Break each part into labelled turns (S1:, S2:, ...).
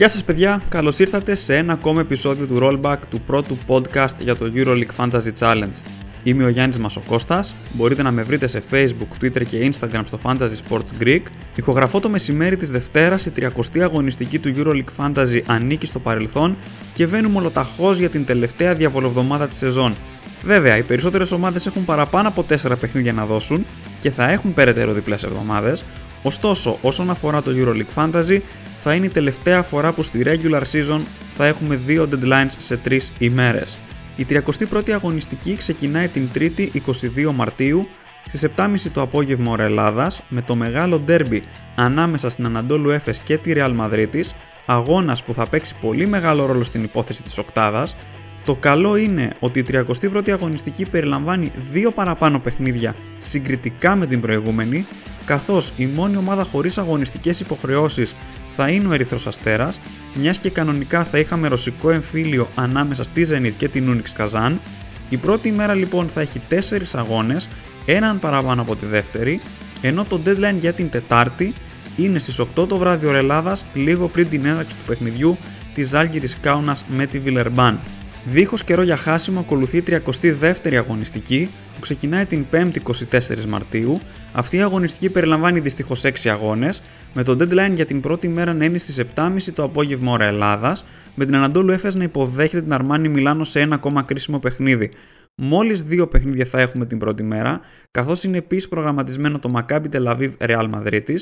S1: Γεια σας παιδιά, καλώς ήρθατε σε ένα ακόμα επεισόδιο του Rollback του πρώτου podcast για το EuroLeague Fantasy Challenge. Είμαι ο Γιάννης Μασοκώστας, μπορείτε να με βρείτε σε Facebook, Twitter και Instagram στο Fantasy Sports Greek. Ηχογραφώ το μεσημέρι της Δευτέρας, η 30η αγωνιστική του EuroLeague Fantasy ανήκει στο παρελθόν και βαίνουμε ολοταχώς για την τελευταία διαβολοβδομάδα της σεζόν. Βέβαια, οι περισσότερες ομάδες έχουν παραπάνω από 4 παιχνίδια να δώσουν και θα έχουν περαιτέρω διπλές εβδομάδες, Ωστόσο, όσον αφορά το EuroLeague Fantasy, θα είναι η τελευταία φορά που στη regular season θα έχουμε δύο deadlines σε 3 ημέρες. Η 31η αγωνιστική ξεκινάει την 3η 22 Μαρτίου στις 7.30 το απόγευμα ώρα Ελλάδας με το μεγάλο derby ανάμεσα στην Αναντόλου Έφες και τη Real Madrid αγώνας που θα παίξει πολύ μεγάλο ρόλο στην υπόθεση της οκτάδας. Το καλό είναι ότι η 31η αγωνιστική περιλαμβάνει δύο παραπάνω παιχνίδια συγκριτικά με την προηγούμενη καθώς η μόνη ομάδα χωρίς αγωνιστικές υποχρεώσεις θα είναι ο Ερυθρός Αστέρας, μιας και κανονικά θα είχαμε ρωσικό εμφύλιο ανάμεσα στη Zenit και την Unix Kazan. Η πρώτη ημέρα λοιπόν θα έχει 4 αγώνες, έναν παραπάνω από τη δεύτερη, ενώ το deadline για την Τετάρτη είναι στις 8 το βράδυ Ελλάδας, λίγο πριν την έναρξη του παιχνιδιού της Ζάλγκυρης Κάουνας με τη Βιλερμπάν. Δίχως καιρό για χάσιμο ακολουθεί η 32η αγωνιστική που ξεκινάει την 5η 24 Μαρτίου. Αυτή η αγωνιστική περιλαμβάνει δυστυχώς 6 αγώνες, με το deadline για την πρώτη μέρα να είναι στις 7.30 το απόγευμα ώρα Ελλάδας, με την Αναντόλου Έφες να υποδέχεται την Αρμάνι Μιλάνο σε ένα ακόμα κρίσιμο παιχνίδι. Μόλις δύο παιχνίδια θα έχουμε την πρώτη μέρα, καθώς είναι επίσης προγραμματισμένο το Maccabi Tel Aviv Real Madrid.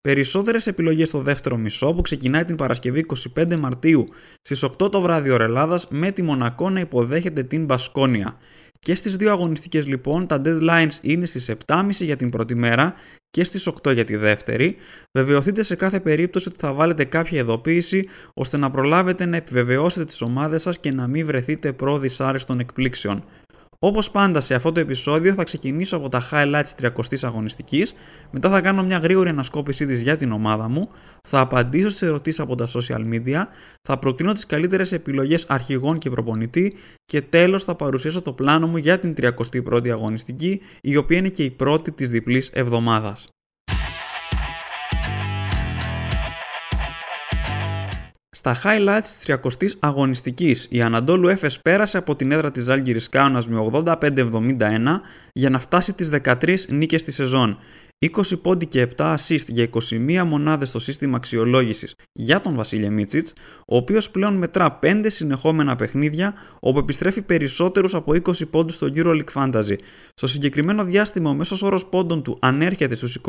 S1: Περισσότερες επιλογές στο δεύτερο μισό που ξεκινάει την Παρασκευή 25 Μαρτίου στις 8 το βράδυ ώρα Ελλάδας με τη Μονακό να υποδέχεται την Μπασκόνια. Και στις δύο αγωνιστικές λοιπόν τα deadlines είναι στις 7.30 για την πρώτη μέρα και στις 8 για τη δεύτερη. Βεβαιωθείτε σε κάθε περίπτωση ότι θα βάλετε κάποια ειδοποίηση ώστε να προλάβετε να επιβεβαιώσετε τις ομάδες σας και να μην βρεθείτε προ δυσάρεστων εκπλήξεων. Όπως πάντα σε αυτό το επεισόδιο θα ξεκινήσω από τα highlights της 30η αγωνιστικής, μετά θα κάνω μια γρήγορη ανασκόπησή της για την ομάδα μου, θα απαντήσω στις ερωτήσεις από τα social media, θα προκρίνω τις καλύτερες επιλογές αρχηγών και προπονητή και τέλος θα παρουσιάσω το πλάνο μου για την 31η αγωνιστική, η οποία είναι και η πρώτη της διπλής εβδομάδας. Στα highlights της 30ης αγωνιστικής, η Αναντόλου Έφες πέρασε από την έδρα της Ζάλγκυρης Κάουνας με 85-71 για να φτάσει τις 13 νίκες τη σεζόν. 20 πόντι και 7 assist για 21 μονάδες στο σύστημα αξιολόγησης για τον Βασίλη Μίτσιτς, ο οποίος πλέον μετρά 5 συνεχόμενα παιχνίδια όπου επιστρέφει περισσότερους από 20 πόντους στο EuroLeague Fantasy. Στο συγκεκριμένο διάστημα ο μέσος όρος πόντων του ανέρχεται στους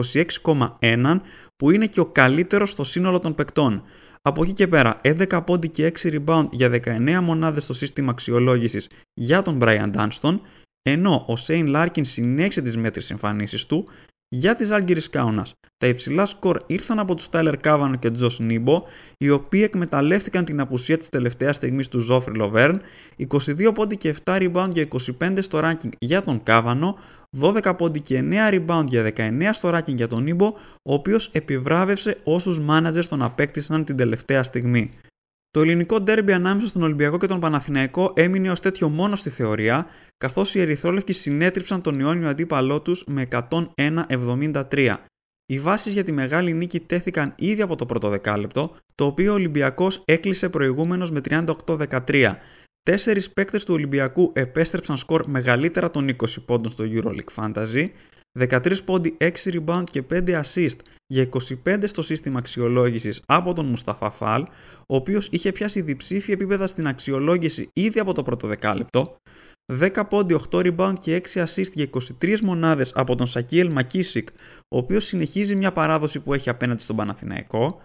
S1: 26,1 που είναι και ο καλύτερος στο σύνολο των παικτών. Από εκεί και πέρα, 11 πόντοι και 6 rebound για 19 μονάδες στο σύστημα αξιολόγησης για τον Bryant Dunston, ενώ ο Σέιν Λάρκιν συνέχισε τις μέτριες εμφανίσεις του για τη Ζαλγκίρις Κάουνας. Τα υψηλά σκορ ήρθαν από τους Τάιλερ Κάβανο και Τζος Νίμπο, οι οποίοι εκμεταλλεύτηκαν την απουσία της τελευταίας στιγμής του Ζόφρι Λοβέρν, 22 πόντι και 7 rebound για 25 στο ranking για τον Κάβανο, 12 πόντι και 9 rebound για 19 στο ranking για τον Νίμπο, ο οποίος επιβράβευσε όσους managers τον απέκτησαν την τελευταία στιγμή. Το ελληνικό ντέρμπι ανάμεσα στον Ολυμπιακό και τον Παναθηναϊκό έμεινε ως τέτοιο μόνο στη θεωρία, καθώς οι Ερυθρόλευκοι συνέτριψαν τον Ιόνιο αντίπαλό τους με 101-73. Οι βάσεις για τη μεγάλη νίκη τέθηκαν ήδη από το πρώτο δεκάλεπτο, το οποίο ο Ολυμπιακός έκλεισε προηγούμενος με 38-13. Τέσσερις παίκτες του Ολυμπιακού επέστρεψαν σκορ μεγαλύτερα των 20 πόντων στο EuroLeague Fantasy, 13 πόντι, 6 rebound και 5 assist για 25 στο σύστημα αξιολόγησης από τον Μουσταφά Φαλ, ο οποίος είχε πιάσει διψήφια επίπεδα στην αξιολόγηση ήδη από το πρώτο δεκάλεπτο, 10 πόντι, 8 rebound και 6 assist για 23 μονάδες από τον Σακίελ Μακίσικ, ο οποίος συνεχίζει μια παράδοση που έχει απέναντι στον Παναθηναϊκό,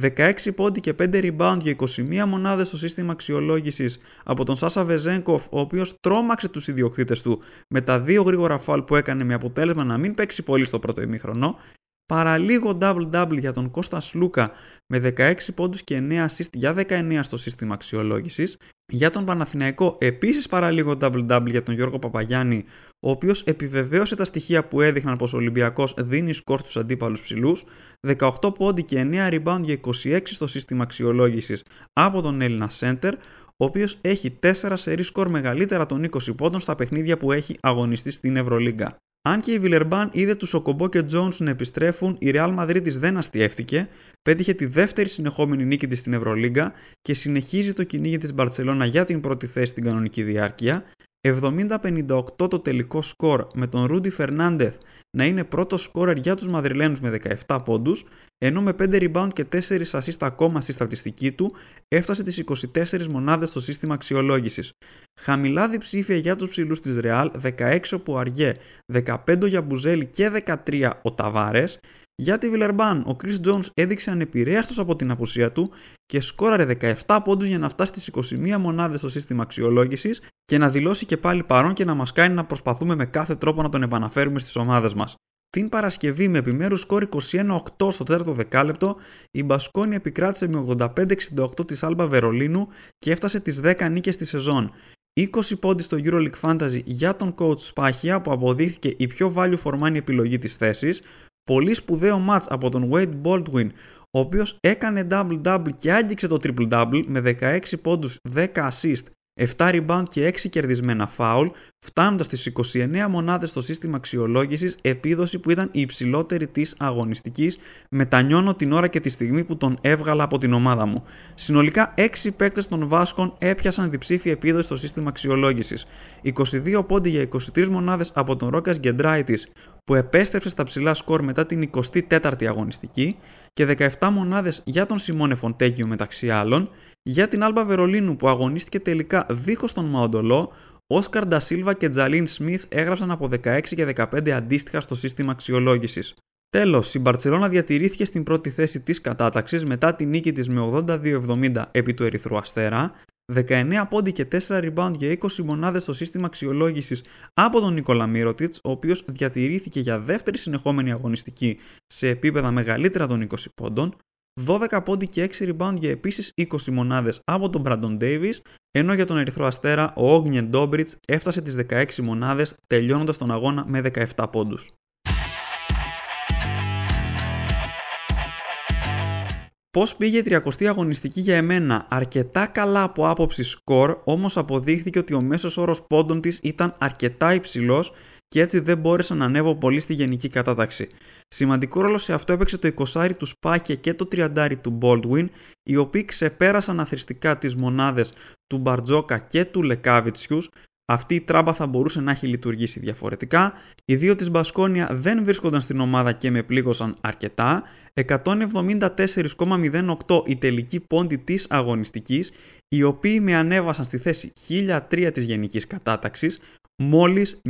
S1: 16 πόντι και 5 rebound για 21 μονάδες στο σύστημα αξιολόγησης από τον Σάσα Βεζέγκοφ, ο οποίος τρόμαξε τους ιδιοκτήτες του με τα δύο γρήγορα φάλ που έκανε με αποτέλεσμα να μην παίξει πολύ στο πρώτο ημίχρονο παραλίγο double-double για τον Κώστας Σλούκα με 16 πόντους και 9 assist για 19 στο σύστημα αξιολόγησης. Για τον Παναθηναϊκό επίσης παραλίγο double-double για τον Γιώργο Παπαγιάννη, ο οποίος επιβεβαίωσε τα στοιχεία που έδειχναν πως ο Ολυμπιακός δίνει σκορ στους αντίπαλους ψηλούς, 18 πόντι και 9 rebound για 26 στο σύστημα αξιολόγησης από τον Έλληνα Center, ο οποίος έχει 4 σερί σκορ μεγαλύτερα των 20 πόντων στα παιχνίδια που έχει αγωνιστεί στην Ευρωλίγκα. Αν και η Βιλερμπάν είδε τους Σοκομπό και Τζόνς να επιστρέφουν, η Real Madrid δεν αστιεύτηκε, πέτυχε τη δεύτερη συνεχόμενη νίκη της στην Ευρωλίγκα και συνεχίζει το κυνήγι της Μπαρτσελώνα για την πρώτη θέση στην κανονική διάρκεια, 70-58 το τελικό σκορ με τον Ρούντι Φερνάντεθ να είναι πρώτο σκόρερ για τους Μαδριλένους με 17 πόντους, ενώ με 5 rebound και 4 assist ακόμα στη στατιστική του έφτασε τις 24 μονάδες στο σύστημα αξιολόγησης. Χαμηλά διψήφια για τους ψηλούς της Ρεάλ, 16 ο Αργέ, 15 για Μπουζέλη και 13 ο Ταβάρες, για τη Βιλερμπάν, ο Chris Jones έδειξε ανεπηρέαστος από την απουσία του και σκόραρε 17 πόντους για να φτάσει στις 21 μονάδες στο σύστημα αξιολόγησης και να δηλώσει και πάλι παρόν και να μας κάνει να προσπαθούμε με κάθε τρόπο να τον επαναφέρουμε στις ομάδες μας. Την Παρασκευή με επιμέρους σκόρ 21-8 στο τέταρτο δεκάλεπτο, η Μπασκόνη επικράτησε με 85-68 της Άλμπα Βερολίνου και έφτασε τις 10 νίκες της σεζόν. 20 πόντι στο EuroLeague Fantasy για τον coach Σπάχια που αποδείχθηκε η πιο value for money επιλογή της θέσης, πολύ σπουδαίο match από τον Wade Baldwin, ο οποίος έκανε double-double και άγγιξε το triple-double με 16 πόντους, 10 assist, 7 rebound και 6 κερδισμένα foul, φτάνοντας στις 29 μονάδες στο σύστημα αξιολόγησης, επίδοση που ήταν η υψηλότερη της αγωνιστικής, μετανιώνω την ώρα και τη στιγμή που τον έβγαλα από την ομάδα μου. Συνολικά 6 παίκτες των Βάσκων έπιασαν διψήφια επίδοση στο σύστημα αξιολόγησης. 22 πόντι για 23 μονάδες από τον Ρόκας Γκεντράιτης, που επέστρεψε στα ψηλά σκορ μετά την 24η αγωνιστική και 17 μονάδες για τον Σιμώνε Φοντέκιο μεταξύ άλλων, για την Άλμπα Βερολίνου που αγωνίστηκε τελικά δίχως τον Μαοντολό, Όσκαρ Ντασίλβα και Τζαλίν Σμιθ έγραψαν από 16 και 15 αντίστοιχα στο σύστημα αξιολόγησης. Τέλος, η Μπαρσελόνα διατηρήθηκε στην πρώτη θέση της κατάταξης μετά τη νίκη της με 82-70 επί του Ερυθρού Αστέρα, 19 πόντι και 4 rebound για 20 μονάδες στο σύστημα αξιολόγησης από τον Νικόλα Μύρωτιτς, ο οποίος διατηρήθηκε για δεύτερη συνεχόμενη αγωνιστική σε επίπεδα μεγαλύτερα των 20 πόντων, 12 πόντι και 6 rebound για επίσης 20 μονάδες από τον Brandon Davis, ενώ για τον Ερυθρό Αστέρα ο Ognian Dobridge έφτασε τις 16 μονάδες τελειώνοντας τον αγώνα με 17 πόντους. Πώς πήγε η 30η αγωνιστική για εμένα, αρκετά καλά από άποψη σκορ, όμως αποδείχθηκε ότι ο μέσος όρος πόντων της ήταν αρκετά υψηλός και έτσι δεν μπόρεσα να ανέβω πολύ στη γενική κατάταξη. Σημαντικό ρόλο σε αυτό έπαιξε το 20 του Σπάκια και το 30 του Baldwin, οι οποίοι ξεπέρασαν αθρηστικά τις μονάδες του Μπαρτζόκα και του Λεκάβιτσιους, αυτή η τράμπα θα μπορούσε να έχει λειτουργήσει διαφορετικά. Οι δύο της Μπασκόνια δεν βρίσκονταν στην ομάδα και με πλήγωσαν αρκετά. 174,08 η τελική πόντι της αγωνιστικής, οι οποίοι με ανέβασαν στη θέση 1003 της γενικής κατάταξης, μόλις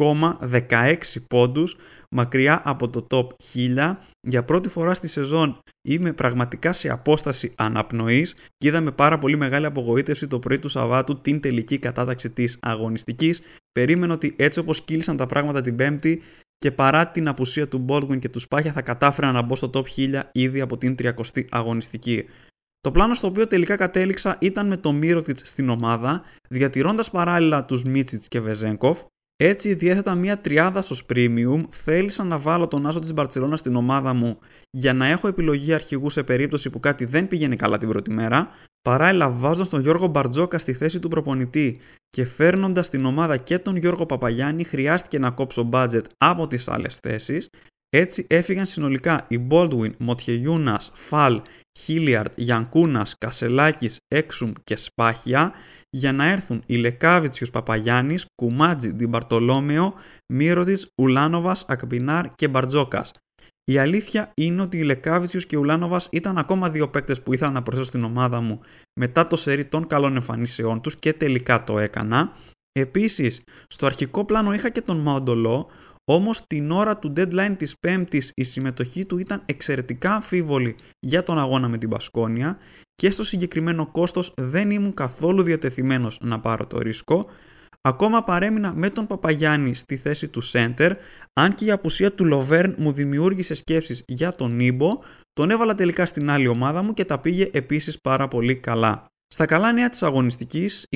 S1: 0,16 πόντους μακριά από το top 1000. Για πρώτη φορά στη σεζόν είμαι πραγματικά σε απόσταση αναπνοής και είδαμε πάρα πολύ μεγάλη απογοήτευση το πρωί του Σαββάτου την τελική κατάταξη της αγωνιστικής. Περίμενα ότι έτσι όπως κύλησαν τα πράγματα την Πέμπτη και παρά την απουσία του Baldwin και του Σπάχια θα κατάφερα να μπω στο top 1000 ήδη από την 30η αγωνιστική. Το πλάνο στο οποίο τελικά κατέληξα ήταν με το Μύρωτιτς στην ομάδα, διατηρώντας παράλληλα τους Μίτσιτς και Βεζέγκοφ, έτσι διέθετα μια τριάδα στο Premium, θέλησα να βάλω τον Άσο της Μπαρτσελώνας στην ομάδα μου για να έχω επιλογή αρχηγού σε περίπτωση που κάτι δεν πήγαινε καλά την πρώτη μέρα, παράλληλα βάζοντας τον Γιώργο Μπαρτζόκα στη θέση του προπονητή. Και φέρνοντας στην ομάδα και τον Γιώργο Παπαγιάννη χρειάστηκε να κόψω budget από τις άλλες θέσεις, έτσι έφυγαν συνολικά οι Baldwin, Μοτιεγιούνας, Φαλ, Χίλιαρτ, Γιανκούνας, Κασελάκης, Έξουμ και Σπάχια για να έρθουν οι Λεκάβιτσιος Παπαγιάννης, Κουμάτζη, Ντιμπαρτολόμεο, Μύρωτιτς, Ουλάνοβας, Ακπινάρ και Μπαρτζόκας. Η αλήθεια είναι ότι οι Λεκάβιτσιος και Ουλάνοβας ήταν ακόμα δύο παίκτες που ήθελα να προσθέσω στην ομάδα μου μετά το σερί των καλών εμφανίσεών τους και τελικά το έκανα. Επίσης, στο αρχικό πλάνο είχα και τον Μαοντολό, όμως την ώρα του deadline της πέμπτης η συμμετοχή του ήταν εξαιρετικά αμφίβολη για τον αγώνα με την Πασκόνια και στο συγκεκριμένο κόστος δεν ήμουν καθόλου διατεθειμένος να πάρω το ρίσκο. Ακόμα παρέμεινα με τον Παπαγιάννη στη θέση του center, αν και η απουσία του Λοβέρν μου δημιούργησε σκέψεις για τον Νίμπο, τον έβαλα τελικά στην άλλη ομάδα μου και τα πήγε επίσης πάρα πολύ καλά. Στα καλά νέα της αγωνιστικής,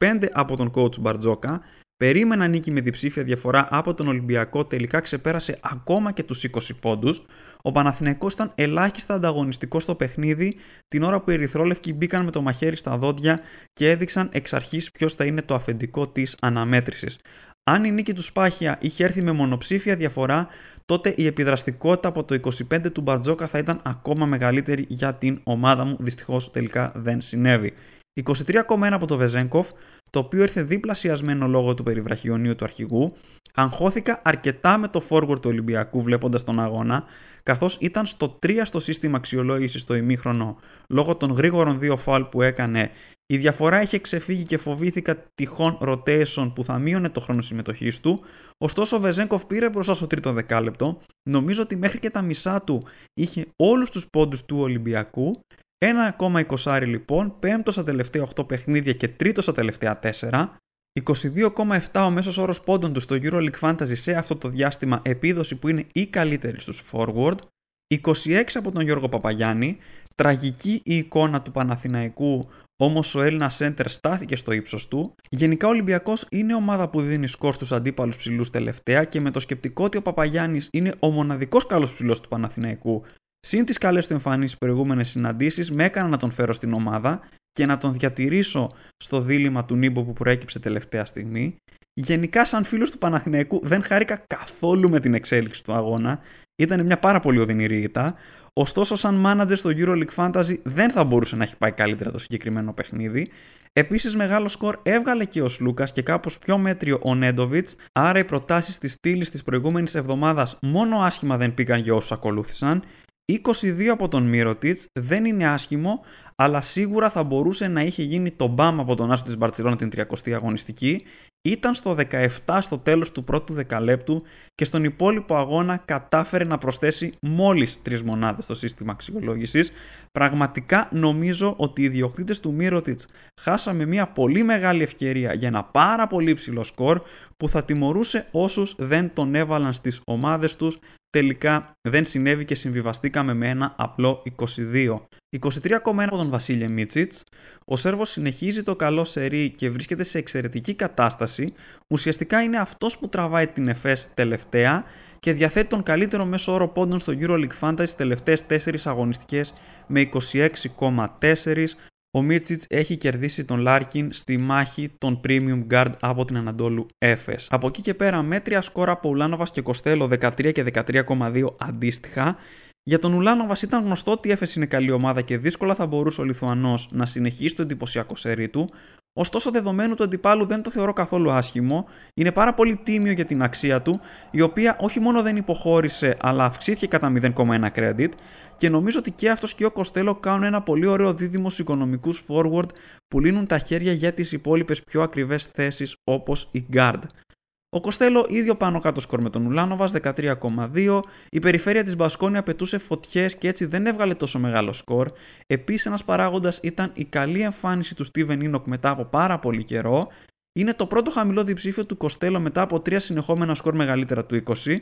S1: 25 από τον coach Μπαρτζόκα, περίμενα νίκη με διψήφια διαφορά από τον Ολυμπιακό, τελικά ξεπέρασε ακόμα και τους 20 πόντους. Ο Παναθηναϊκός ήταν ελάχιστα ανταγωνιστικός στο παιχνίδι την ώρα που οι Ερυθρόλευκοι μπήκαν με το μαχαίρι στα δόντια και έδειξαν εξ αρχής ποιος θα είναι το αφεντικό της αναμέτρησης. Αν η νίκη του Σπάχια είχε έρθει με μονοψήφια διαφορά, τότε η επιδραστικότητα από το 25 του Μπαρτζόκα θα ήταν ακόμα μεγαλύτερη για την ομάδα μου. Δυστυχώς τελικά δεν συνέβη. 23,1 από το Βεζέγκοφ, το οποίο ήρθε διπλασιασμένο λόγω του περιβραχιονίου του αρχηγού. Αγχώθηκα αρκετά με το forward του Ολυμπιακού βλέποντας τον αγώνα, καθώς ήταν στο 3 στο σύστημα αξιολόγησης στο ημίχρονο λόγω των γρήγορων δύο φάλ που έκανε. Η διαφορά είχε ξεφύγει και φοβήθηκα τυχόν rotation που θα μείωνε το χρόνο συμμετοχής του. Ωστόσο, ο Βεζέγκοφ πήρε μπροστά στο τρίτο δεκάλεπτο. Νομίζω ότι μέχρι και τα μισά του είχε όλους τους πόντους του Ολυμπιακού ένα ακόμα 20 λοιπόν, πέμπτο στα τελευταία 8 παιχνίδια και τρίτο στα τελευταία 4. 22,7 ο μέσος όρος πόντων του στο EuroLeague Fantasy σε αυτό το διάστημα επίδοση που είναι η καλύτερη στους forward. 26 από τον Γιώργο Παπαγιάννη. Τραγική η εικόνα του Παναθηναϊκού, όμως ο Έλληνας Center στάθηκε στο ύψος του. Γενικά ο Ολυμπιακός είναι ομάδα που δίνει σκορ στους αντίπαλους ψηλούς τελευταία και με το σκεπτικό ότι ο Παπαγιάννης είναι ο μοναδικός καλός ψηλός του Παναθηναϊκού Συν τις καλές του εμφανίσεις προηγούμενες συναντήσεις, με έκανα να τον φέρω στην ομάδα και να τον διατηρήσω στο δίλημα του Νίμπο που προέκυψε τελευταία στιγμή. Γενικά, σαν φίλος του Παναθηναϊκού, δεν χάρηκα καθόλου με την εξέλιξη του αγώνα. Ήταν μια πάρα πολύ οδυνηρή ήττα. Ωστόσο, σαν manager στο EuroLeague Fantasy, δεν θα μπορούσε να έχει πάει καλύτερα το συγκεκριμένο παιχνίδι. Επίσης, μεγάλο σκορ έβγαλε και ο Σλούκας και κάπως πιο μέτριο ο Νέντοβιτς, άρα οι προτάσεις της στήλης της προηγούμενης εβδομάδας μόνο άσχημα δεν πήγαν για όσους ακολούθησαν. 22 από τον Μύρωτιτς δεν είναι άσχημο, αλλά σίγουρα θα μπορούσε να είχε γίνει το μπαμ από τον Άσο της Μπαρτσελώνα την 30η αγωνιστική. Ήταν στο 17 στο τέλος του πρώτου δεκαλέπτου και στον υπόλοιπο αγώνα κατάφερε να προσθέσει μόλις τρεις μονάδες στο σύστημα αξιολόγησης. Πραγματικά νομίζω ότι οι ιδιοκτήτες του Μύρωτιτς χάσαμε μια πολύ μεγάλη ευκαιρία για ένα πάρα πολύ ψηλό σκορ που θα τιμωρούσε όσους δεν τον έβαλαν στις ομάδες τους τελικά δεν συνέβη και συμβιβαστήκαμε με ένα απλό 22. 23,1 από τον Βασίλη Μίτσιτς. Ο Σέρβος συνεχίζει το καλό σερί και βρίσκεται σε εξαιρετική κατάσταση. Ουσιαστικά είναι αυτός που τραβάει την ΕΦΕΣ τελευταία και διαθέτει τον καλύτερο μέσο όρο πόντων στο EuroLeague Fantasy στι τελευταίες 4 αγωνιστικές με 26,4 ο Μίτσιτς έχει κερδίσει τον Λάρκιν στη μάχη των Premium Guard από την Ανατόλου Έφες. Από εκεί και πέρα μέτρια σκόρα από Ουλάνοβας και Κοστέλο 13 και 13,2 αντίστοιχα. Για τον Ουλάνοβας ήταν γνωστό ότι η Έφες είναι καλή ομάδα και δύσκολα θα μπορούσε ο Λιθουανός να συνεχίσει το εντυπωσιακό σερί του. Ωστόσο, δεδομένου του αντιπάλου δεν το θεωρώ καθόλου άσχημο. Είναι πάρα πολύ τίμιο για την αξία του, η οποία όχι μόνο δεν υποχώρησε, αλλά αυξήθηκε κατά 0,1 credit. Και νομίζω ότι και αυτός και ο Κοστέλο κάνουν ένα πολύ ωραίο δίδυμο οικονομικούς forward που λύνουν τα χέρια για τις υπόλοιπες πιο ακριβές θέσεις όπως η guard. Ο Κοστέλο ίδιο πάνω κάτω σκορ με τον Ουλάνοβας 13,2. Η περιφέρεια της Μπασκόνια πετούσε φωτιές και έτσι δεν έβγαλε τόσο μεγάλο σκορ. Επίσης, ένας παράγοντας ήταν η καλή εμφάνιση του Στίβεν Ένοκ μετά από πάρα πολύ καιρό. Είναι το πρώτο χαμηλό διψήφιο του Κοστέλο μετά από τρία συνεχόμενα σκορ μεγαλύτερα του 20.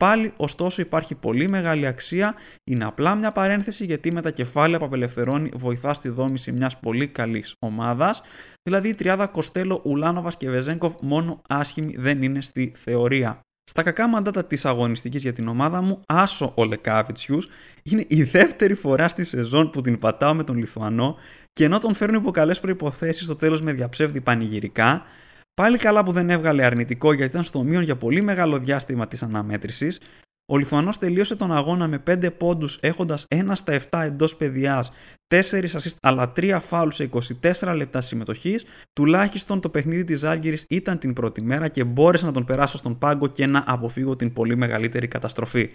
S1: Πάλι, ωστόσο, υπάρχει πολύ μεγάλη αξία. Είναι απλά μια παρένθεση γιατί με τα κεφάλαια που απελευθερώνει βοηθά στη δόμηση μιας πολύ καλής ομάδας. Δηλαδή, η τριάδα Κοστέλο, Ουλάνοβας και Βεζέγκοφ μόνο άσχημη δεν είναι στη θεωρία. Στα κακά μαντάτα της αγωνιστικής για την ομάδα μου, άσος ο Λεκάβιτσιους είναι η δεύτερη φορά στη σεζόν που την πατάω με τον Λιθουανό και ενώ τον φέρνω υπό καλέ προποθέσει στο τέλος με διαψεύδει πανηγυρικά, Πάλι καλά που δεν έβγαλε αρνητικό γιατί ήταν στο μείον για πολύ μεγάλο διάστημα της αναμέτρησης. Ο Λιθουανός τελείωσε τον αγώνα με 5 πόντους έχοντας 1 στα 7 εντός παιδιάς, 4 assist αλλά 3 φάουλ σε 24 λεπτά συμμετοχής. Τουλάχιστον το παιχνίδι της Άλγηρης ήταν την πρώτη μέρα και μπόρεσα να τον περάσω στον πάγκο και να αποφύγω την πολύ μεγαλύτερη καταστροφή.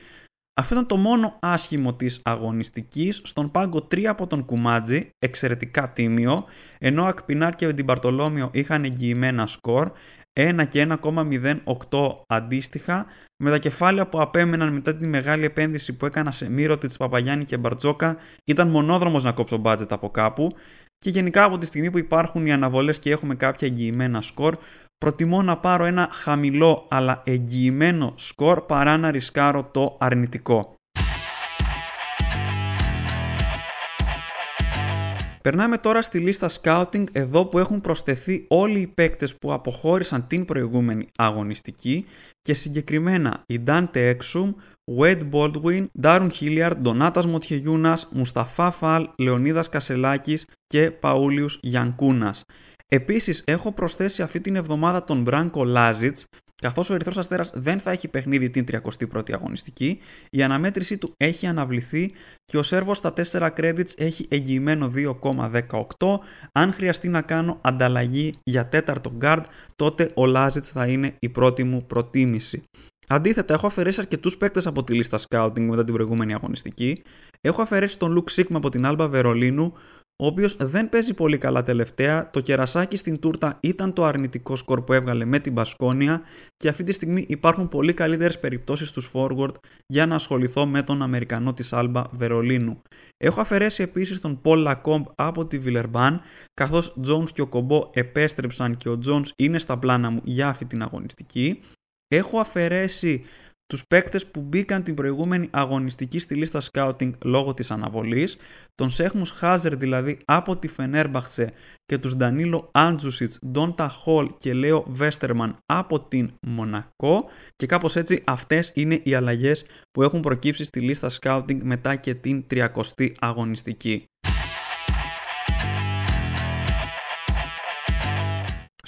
S1: Αυτό ήταν το μόνο άσχημο της αγωνιστικής. Στον πάγκο 3 από τον Κουμάτζη, εξαιρετικά τίμιο, ενώ ο Ακπινάρ και την Παρτολόμιο είχαν εγγυημένα σκορ, 1 και 1,08 αντίστοιχα, με τα κεφάλαια που απέμεναν μετά τη μεγάλη επένδυση που έκανα σε Μύρωτη της Παπαγιάννη και Μπαρτζόκα, ήταν μονόδρομος να κόψω μπάτζετ από κάπου. Και γενικά από τη στιγμή που υπάρχουν οι αναβολές και έχουμε κάποια εγγυημένα σκορ, προτιμώ να πάρω ένα χαμηλό αλλά εγγυημένο σκορ παρά να ρισκάρω το αρνητικό. Περνάμε τώρα στη λίστα scouting εδώ που έχουν προσθεθεί όλοι οι παίκτες που αποχώρησαν την προηγούμενη αγωνιστική και συγκεκριμένα η Dante Exum, Wade Baldwin, Darren Hilliard, Donatas Μοτιεγιούνας, Μουσταφά Φαλ, Λεωνίδας Κασελάκης και Παούλιους Γιανκούνας. Επίσης έχω προσθέσει αυτή την εβδομάδα τον Μπράνκο Λάζιτς Καθώς ο Ερυθρός Αστέρας δεν θα έχει παιχνίδι την 31η αγωνιστική, η αναμέτρησή του έχει αναβληθεί και ο Σέρβος στα 4 credits έχει εγγυημένο 2,18. Αν χρειαστεί να κάνω ανταλλαγή για τέταρτο guard, τότε ο Λάζιτς θα είναι η πρώτη μου προτίμηση. Αντίθετα, έχω αφαιρέσει αρκετούς παίκτες από τη λίστα scouting μετά την προηγούμενη αγωνιστική. Έχω αφαιρέσει τον Λουκ Σίγμα από την Άλμπα Βερολίνου, ο οποίος δεν παίζει πολύ καλά τελευταία. Το κερασάκι στην τούρτα ήταν το αρνητικό σκορ που έβγαλε με την Μπασκόνια και αυτή τη στιγμή υπάρχουν πολύ καλύτερες περιπτώσεις στους forward για να ασχοληθώ με τον Αμερικανό της Άλμπα Βερολίνου. Έχω αφαιρέσει επίσης τον Πολ Λακόμπ από τη Βιλερμπάν, καθώς Jones και ο Κομπό επέστρεψαν και ο Jones είναι στα πλάνα μου για αυτή την αγωνιστική. Έχω αφαιρέσει τους παίκτες που μπήκαν την προηγούμενη αγωνιστική στη λίστα scouting λόγω της αναβολής, τον Σέχμους Χάζερ δηλαδή από τη Φενέρμπαχτσε και τους Ντανίλο Άντζουσιτς, Ντόντα Χολ και Λέο Βέστερμαν από την Μονακό και κάπως έτσι αυτές είναι οι αλλαγές που έχουν προκύψει στη λίστα scouting μετά και την 30η αγωνιστική.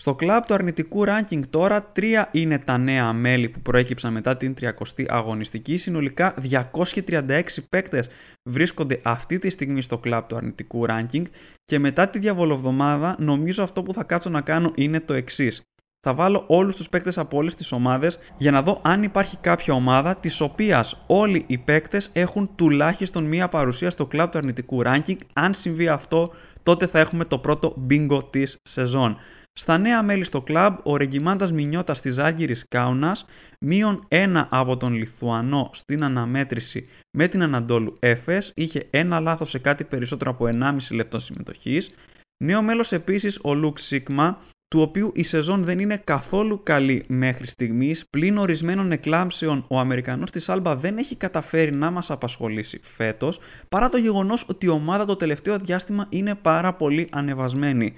S1: Στο κλαμπ του αρνητικού ranking τώρα, τρία είναι τα νέα μέλη που προέκυψαν μετά την 30η αγωνιστική. Συνολικά 236 παίκτες βρίσκονται αυτή τη στιγμή στο κλαμπ του αρνητικού ranking και μετά τη διαβολοβδομάδα νομίζω αυτό που θα κάτσω να κάνω είναι το εξής. Θα βάλω όλους τους παίκτες από όλες τις ομάδες για να δω αν υπάρχει κάποια ομάδα της οποίας όλοι οι παίκτες έχουν τουλάχιστον μία παρουσία στο κλαμπ του αρνητικού ranking. Αν συμβεί αυτό τότε θα έχουμε το πρώτο bingo της σεζόν. Στα νέα μέλη στο κλαμπ, ο Ρεγκιμάντας Μινιώτας της Άλγηρης Κάουνας, μείον ένα από τον Λιθουανό στην αναμέτρηση με την Αναντόλου Έφες, είχε ένα λάθος σε κάτι περισσότερο από 1,5 λεπτό συμμετοχής. Νέο μέλος επίσης ο Λουκ Σίγμα, του οποίου η σεζόν δεν είναι καθόλου καλή μέχρι στιγμής, πλην ορισμένων εκλάμψεων ο Αμερικανός της Άλμπα δεν έχει καταφέρει να μας απασχολήσει φέτος, παρά το γεγονός ότι η ομάδα το τελευταίο διάστημα είναι πάρα πολύ ανεβασμένη.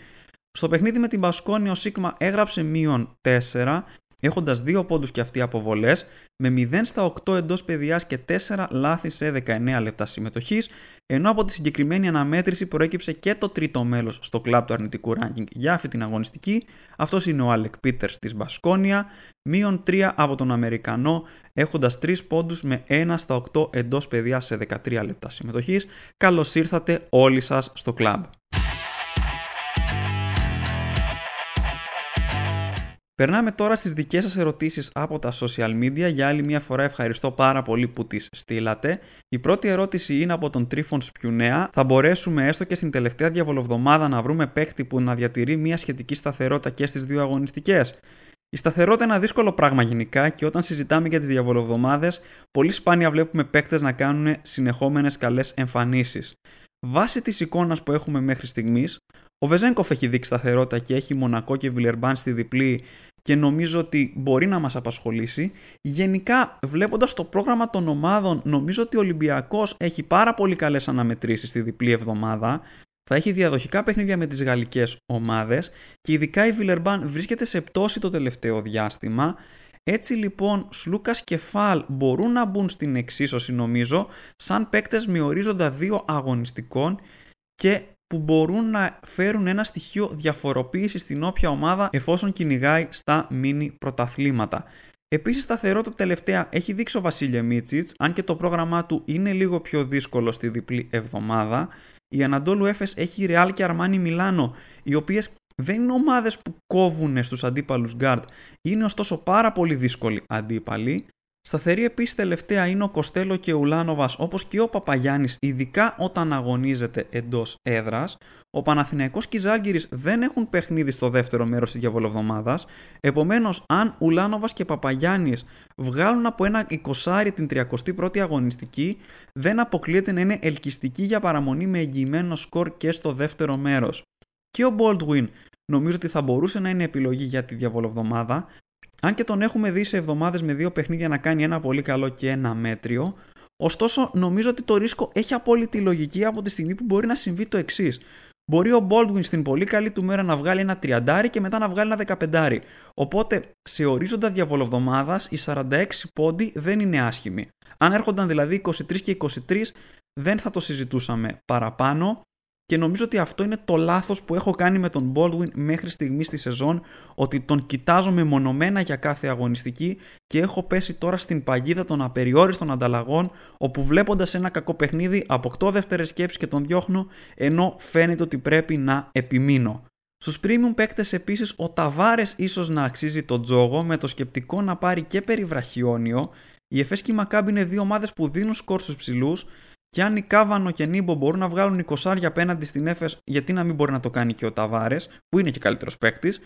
S1: Στο παιχνίδι με την Πασκόνη ο Σίγμα έγραψε μείον 4, έχοντας 2 πόντους και αυτοί αποβολές, με 0 στα 8 εντός παιδιάς και 4 λάθη σε 19 λεπτά συμμετοχής, ενώ από τη συγκεκριμένη αναμέτρηση προέκυψε και το τρίτο μέλος στο κλαμπ του αρνητικού ranking για αυτή την αγωνιστική. Αυτός είναι ο Άλεκ Πίτερς της Μπασκόνια, μείον 3 από τον Αμερικανό, έχοντας 3 πόντους με 1 στα 8 εντός παιδιάς σε 13 λεπτά συμμετοχής. Καλώς ήρθατε όλοι σας στο κλαμπ. Περνάμε τώρα στις δικές σας ερωτήσεις από τα social media. Για άλλη μια φορά ευχαριστώ πάρα πολύ που τις στείλατε. Η πρώτη ερώτηση είναι από τον Τρίφον Σπιουνέα. Θα μπορέσουμε έστω και στην τελευταία διαβολοβδομάδα να βρούμε παίχτη που να διατηρεί μια σχετική σταθερότητα και στις δύο αγωνιστικές; Η σταθερότητα είναι ένα δύσκολο πράγμα γενικά και όταν συζητάμε για τις διαβολοβδομάδες, πολύ σπάνια βλέπουμε παίκτες να κάνουν συνεχόμενες καλές εμφανίσεις. Βάσει της εικόνας που έχουμε μέχρι στιγμής, ο Βεζέγκοφ έχει δείξει σταθερότητα και έχει Μονακό και Βιλερμπάν στη διπλή και νομίζω ότι μπορεί να μας απασχολήσει. Γενικά, βλέποντας το πρόγραμμα των ομάδων, νομίζω ότι ο Ολυμπιακός έχει πάρα πολύ καλές αναμετρήσεις στη διπλή εβδομάδα. Θα έχει διαδοχικά παιχνίδια με τις γαλλικές ομάδες και ειδικά η Βιλερμπάν βρίσκεται σε πτώση το τελευταίο διάστημα. Έτσι λοιπόν, Σλούκας και Φαλ μπορούν να μπουν στην εξίσωση νομίζω σαν παίκτες με ορίζοντα δύο αγωνιστικών και που μπορούν να φέρουν ένα στοιχείο διαφοροποίησης στην όποια ομάδα εφόσον κυνηγάει στα μίνι πρωταθλήματα. Επίσης σταθερότητα τελευταία έχει δείξει ο Βασίλια Μίτσιτς, αν και το πρόγραμμά του είναι λίγο πιο δύσκολο στη διπλή εβδομάδα. Η Αναντόλου Έφες έχει Real και Αρμάνι Μιλάνο, οι οποίες δεν είναι ομάδες που κόβουν στους αντίπαλους γκάρτ, είναι ωστόσο πάρα πολύ δύσκολοι αντίπαλοι. Σταθερή επίσης τελευταία είναι ο Κοστέλο και ο Ουλάνοβας όπως και ο Παπαγιάννης, ειδικά όταν αγωνίζεται εντός έδρας. Ο Παναθηναϊκός και η Ζαλγκίρις δεν έχουν παιχνίδι στο δεύτερο μέρος της διαβολοβδομάδας. Επομένως, αν Ουλάνοβας και Παπαγιάννης βγάλουν από ένα 20 την 31η αγωνιστική, δεν αποκλείεται να είναι ελκυστική για παραμονή με εγγυημένο σκορ και στο δεύτερο μέρος. Και ο Baldwin νομίζω ότι θα μπορούσε να είναι επιλογή για τη διαβολοβδομάδα, αν και τον έχουμε δει σε εβδομάδες με δύο παιχνίδια να κάνει ένα πολύ καλό και ένα μέτριο, ωστόσο νομίζω ότι το ρίσκο έχει απόλυτη λογική από τη στιγμή που μπορεί να συμβεί το εξής. Μπορεί ο Baldwin στην πολύ καλή του μέρα να βγάλει ένα τριαντάρι και μετά να βγάλει ένα δεκαπεντάρι. Οπότε σε ορίζοντα διαβολοβδομάδας οι 46 πόντι δεν είναι άσχημοι. Αν έρχονταν δηλαδή 23 και 23 δεν θα το συζητούσαμε παραπάνω και νομίζω ότι αυτό είναι το λάθος που έχω κάνει με τον Baldwin μέχρι στιγμής στη σεζόν, ότι τον κοιτάζω μεμονωμένα για κάθε αγωνιστική και έχω πέσει τώρα στην παγίδα των απεριόριστων ανταλλαγών, όπου βλέποντας ένα κακό παιχνίδι αποκτώ δεύτερες σκέψεις και τον διώχνω, ενώ φαίνεται ότι πρέπει να επιμείνω. Στους premium παίκτες επίσης ο Ταβάρες ίσως να αξίζει τον τζόγο με το σκεπτικό να πάρει και περιβραχιόνιο. Η Εφές και η Μακάμπ είναι δύο ομάδες που δίνουν σκορ στους ψηλούς και αν η Κάβανο και Νίμπο μπορούν να βγάλουν 20 απέναντι στην Έφες, γιατί να μην μπορεί να το κάνει και ο Ταβάρες, που είναι και καλύτερος παίκτης.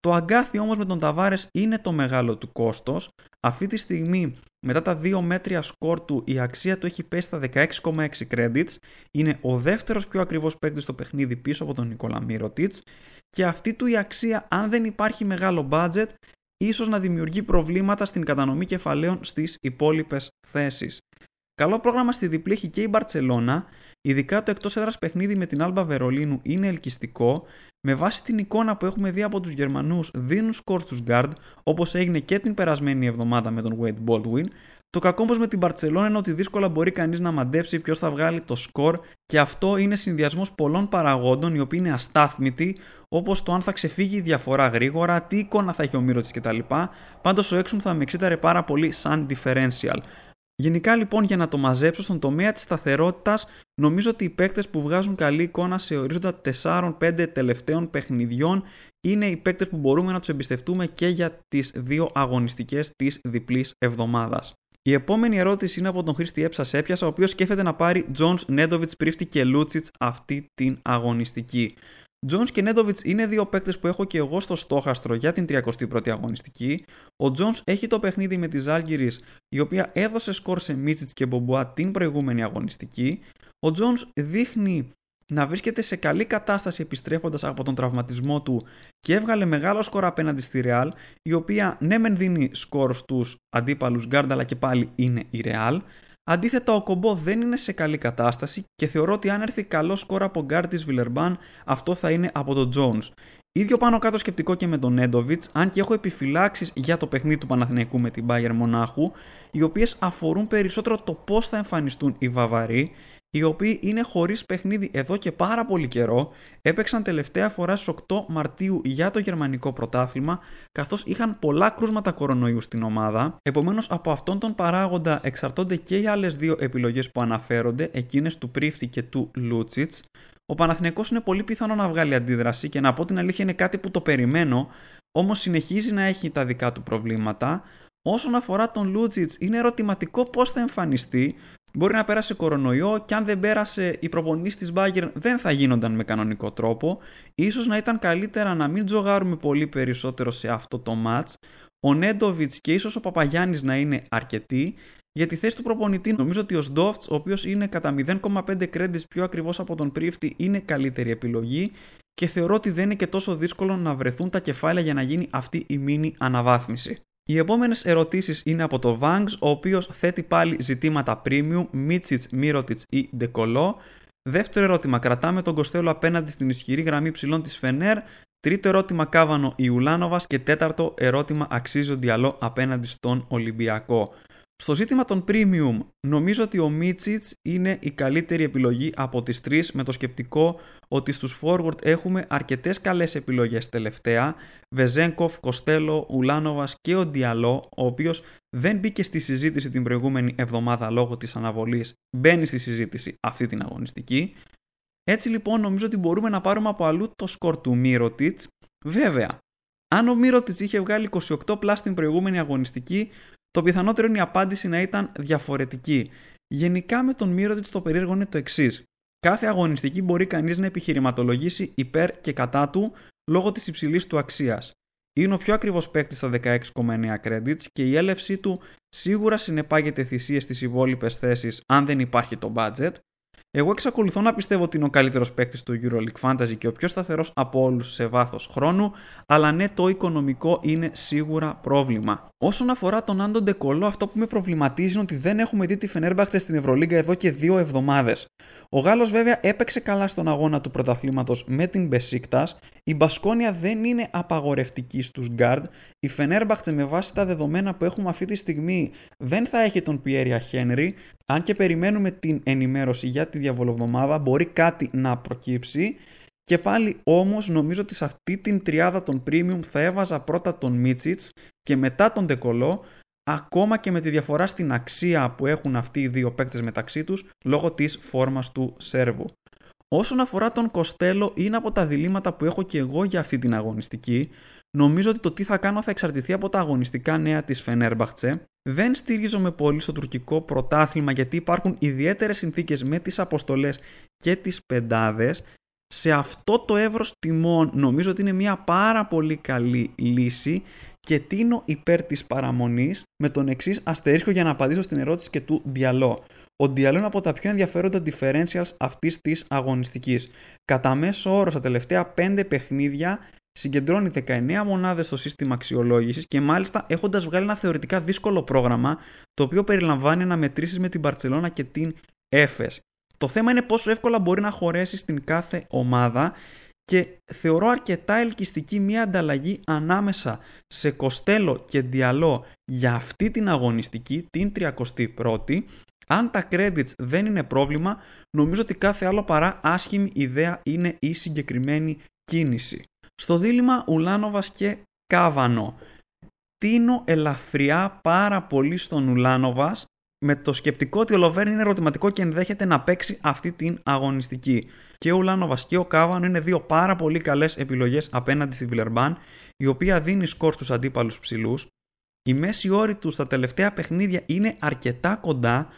S1: Το αγκάθι όμως με τον Ταβάρες είναι το μεγάλο του κόστος. Αυτή τη στιγμή, μετά τα δύο μέτρια σκορ του, η αξία του έχει πέσει στα 16,6 credits. Είναι ο δεύτερος πιο ακριβώ παίκτης στο παιχνίδι πίσω από τον Νικόλα Μύρωτιτ. Και αυτή του η αξία, αν δεν υπάρχει μεγάλο budget, ίσως να δημιουργεί προβλήματα στην κατανομή κεφαλαίων στις υπόλοιπες θέσεις. Καλό πρόγραμμα στη διπλή έχει και η Μπαρσελόνα, ειδικά το εκτός έδρας παιχνίδι με την Άλμπα Βερολίνου είναι ελκυστικό. Με βάση την εικόνα που έχουμε δει από τους Γερμανούς, δίνουν σκορ στους Γκάρντ, όπως έγινε και την περασμένη εβδομάδα με τον Wade Baldwin. Το κακό όμως με την Μπαρσελόνα είναι ότι δύσκολα μπορεί κανείς να μαντέψει ποιος θα βγάλει το σκορ και αυτό είναι συνδυασμός πολλών παραγόντων οι οποίοι είναι αστάθμητοι, όπως το αν θα ξεφύγει η διαφορά γρήγορα, τι εικόνα θα έχει ο Μύρο κτλ. Πάντως ο έξω θα με εξήταρε πάρα πολύ σαν differential. Γενικά λοιπόν για να το μαζέψω στον τομέα της σταθερότητας νομίζω ότι οι παίκτες που βγάζουν καλή εικόνα σε ορίζοντα 4-5 τελευταίων παιχνιδιών είναι οι παίκτες που μπορούμε να τους εμπιστευτούμε και για τις δύο αγωνιστικές της διπλής εβδομάδας. Η επόμενη ερώτηση είναι από τον Χρήστη Έψα Σέπιας, ο οποίος σκέφτεται να πάρει Jones, Νέντοβιτς, Πρίφτη και Λούτσιτς αυτή την αγωνιστική. Jones και Νέντοβιτς είναι δύο παίκτες που έχω και εγώ στο στόχαστρο για την 31η αγωνιστική. Ο Jones έχει το παιχνίδι με τη Ζάλγκυρη, η οποία έδωσε σκορ σε Μίτσιτ και Μπομπουά την προηγούμενη αγωνιστική. Ο Jones δείχνει να βρίσκεται σε καλή κατάσταση επιστρέφοντας από τον τραυματισμό του και έβγαλε μεγάλο σκορ απέναντι στη Real, η οποία ναι μεν δίνει σκορ στους αντίπαλους γκάρντ, αλλά και πάλι είναι η Real. Αντίθετα, ο Κομπό δεν είναι σε καλή κατάσταση και θεωρώ ότι αν έρθει καλός σκορ από γκάρ της Βιλερμπάν, αυτό θα είναι από τον Jones. Ίδιο πάνω κάτω σκεπτικό και με τον Νέντοβιτς, αν και έχω επιφυλάξεις για το παιχνίδι του Παναθηναϊκού με την Bayern Μονάχου, οι οποίες αφορούν περισσότερο το πώς θα εμφανιστούν οι Βαυαροί οι οποίοι είναι χωρίς παιχνίδι εδώ και πάρα πολύ καιρό, έπαιξαν τελευταία φορά στις 8 Μαρτίου για το γερμανικό πρωτάθλημα, καθώς είχαν πολλά κρούσματα κορονοϊού στην ομάδα. Επομένως, από αυτόν τον παράγοντα εξαρτώνται και οι άλλες δύο επιλογές που αναφέρονται, εκείνες του Πρίφτη και του Λούτσιτς. Ο Παναθηναϊκός είναι πολύ πιθανό να βγάλει αντίδραση και να πω την αλήθεια είναι κάτι που το περιμένω, όμως συνεχίζει να έχει τα δικά του προβλήματα. Όσον αφορά τον Λούτσιτ, είναι ερωτηματικό πώς θα εμφανιστεί. Μπορεί να πέρασε κορονοϊό και αν δεν πέρασε οι προπονήσει της Bayern δεν θα γίνονταν με κανονικό τρόπο. Ίσως να ήταν καλύτερα να μην τζογάρουμε πολύ περισσότερο σε αυτό το match. Ο Νέντοβιτς και ίσως ο Παπαγιάννης να είναι αρκετοί. Για τη θέση του προπονητή, νομίζω ότι ο Σντόφτς, ο οποίος είναι κατά 0,5 credits πιο ακριβώς από τον Πρίφτη, είναι καλύτερη επιλογή και θεωρώ ότι δεν είναι και τόσο δύσκολο να βρεθούν τα κεφάλαια για να γίνει αυτή η μίνι αναβάθμιση. Οι επόμενες ερωτήσεις είναι από το Vangs, ο οποίος θέτει πάλι ζητήματα premium, Μίτσιτ, Μύρωτιτ ή Ντεκολό. Δεύτερο ερώτημα, κρατάμε τον Κοστέλο απέναντι στην ισχυρή γραμμή ψηλών της Φενέρ. Τρίτο ερώτημα, Κάβανο Ιουλάνοβα. Και τέταρτο ερώτημα, αξίζει ο Διαλό απέναντι στον Ολυμπιακό. Στο ζήτημα των premium, νομίζω ότι ο Μίτσιτς είναι η καλύτερη επιλογή από τις τρεις με το σκεπτικό ότι στους forward έχουμε αρκετές καλές επιλογές τελευταία. Βεζέγκοφ, Κοστέλο, Ουλάνοβας και ο Ντιαλό, ο οποίος δεν μπήκε στη συζήτηση την προηγούμενη εβδομάδα λόγω της αναβολής, μπαίνει στη συζήτηση αυτή την αγωνιστική. Έτσι λοιπόν νομίζω ότι μπορούμε να πάρουμε από αλλού το σκορ του Μύρωτιτς. Βέβαια, αν ο Μύρωτιτς είχε βγάλει 28 πλά στην προηγούμενη αγωνιστική, το πιθανότερο είναι η απάντηση να ήταν διαφορετική. Γενικά με τον Μύρωτιτ το περίεργο είναι το εξής. Κάθε αγωνιστική μπορεί κανείς να επιχειρηματολογήσει υπέρ και κατά του λόγω της υψηλής του αξίας. Είναι ο πιο ακριβώ παίκτης στα 16,9 credits και η έλευσή του σίγουρα συνεπάγεται θυσίες στις υπόλοιπες θέσεις αν δεν υπάρχει το budget. Εγώ εξακολουθώ να πιστεύω ότι είναι ο καλύτερος παίκτης του EuroLeague Fantasy και ο πιο σταθερός από όλους σε βάθος χρόνου, αλλά ναι, το οικονομικό είναι σίγουρα πρόβλημα. Όσον αφορά τον Άντων Ντεκολό, αυτό που με προβληματίζει είναι ότι δεν έχουμε δει τη Φενέρμπαχτσε στην Ευρωλίγκα εδώ και δύο εβδομάδες. Ο Γάλλος βέβαια έπαιξε καλά στον αγώνα του πρωταθλήματος με την Μπεσίκτας. Η Μπασκόνια δεν είναι απαγορευτική στους γκάρντ. Η Φενέρμπαχτσε με βάση τα δεδομένα που έχουμε αυτή τη στιγμή δεν θα έχει τον Πιέρ Χένρι. Αν και περιμένουμε την ενημέρωση για τη διαβολοβδομάδα, μπορεί κάτι να προκύψει. Και πάλι όμως νομίζω ότι σε αυτή την τριάδα των premium θα έβαζα πρώτα τον Μίτσιτς και μετά τον Ντεκολό ακόμα και με τη διαφορά στην αξία που έχουν αυτοί οι δύο παίκτες μεταξύ τους λόγω της φόρμας του Σέρβου. Όσον αφορά τον Κοστέλο είναι από τα διλήμματα που έχω και εγώ για αυτή την αγωνιστική. Νομίζω ότι το τι θα κάνω θα εξαρτηθεί από τα αγωνιστικά νέα της Φενέρμπαχτσε. Δεν στηρίζομαι πολύ στο τουρκικό πρωτάθλημα γιατί υπάρχουν ιδιαίτερες συνθήκες με τις αποστολές και τις πεντάδες σε αυτό το εύρος τιμών νομίζω ότι είναι μια πάρα πολύ καλή λύση και τίνω υπέρ της παραμονής με τον εξής αστερίσκο για να απαντήσω στην ερώτηση και του Διαλό. Ο Διαλό είναι από τα πιο ενδιαφέροντα differentials αυτής της αγωνιστικής. Κατά μέσο όρο στα τελευταία 5 παιχνίδια συγκεντρώνει 19 μονάδες στο σύστημα αξιολόγησης και μάλιστα έχοντας βγάλει ένα θεωρητικά δύσκολο πρόγραμμα το οποίο περιλαμβάνει αναμετρήσεις με την Μπαρτσελώνα και την Έφες. Το θέμα είναι πόσο εύκολα μπορεί να χωρέσει στην κάθε ομάδα και θεωρώ αρκετά ελκυστική μια ανταλλαγή ανάμεσα σε Κοστέλο και Διαλό για αυτή την αγωνιστική, την 31η. Αν τα credits δεν είναι πρόβλημα, νομίζω ότι κάθε άλλο παρά άσχημη ιδέα είναι η συγκεκριμένη κίνηση. Στο δίλημα Ουλάνοβας και Κάβανο. Τίνω ελαφριά πάρα πολύ στον Ουλάνοβας με το σκεπτικό ότι ο Λοβέρν είναι ερωτηματικό και ενδέχεται να παίξει αυτή την αγωνιστική. Και ο Λάνοβας και ο Κάβανο είναι δύο πάρα πολύ καλές επιλογές απέναντι στη Βιλερμπάν, η οποία δίνει σκορ στους αντίπαλους ψηλούς. Η μέση όρη τους στα τελευταία παιχνίδια είναι αρκετά κοντά.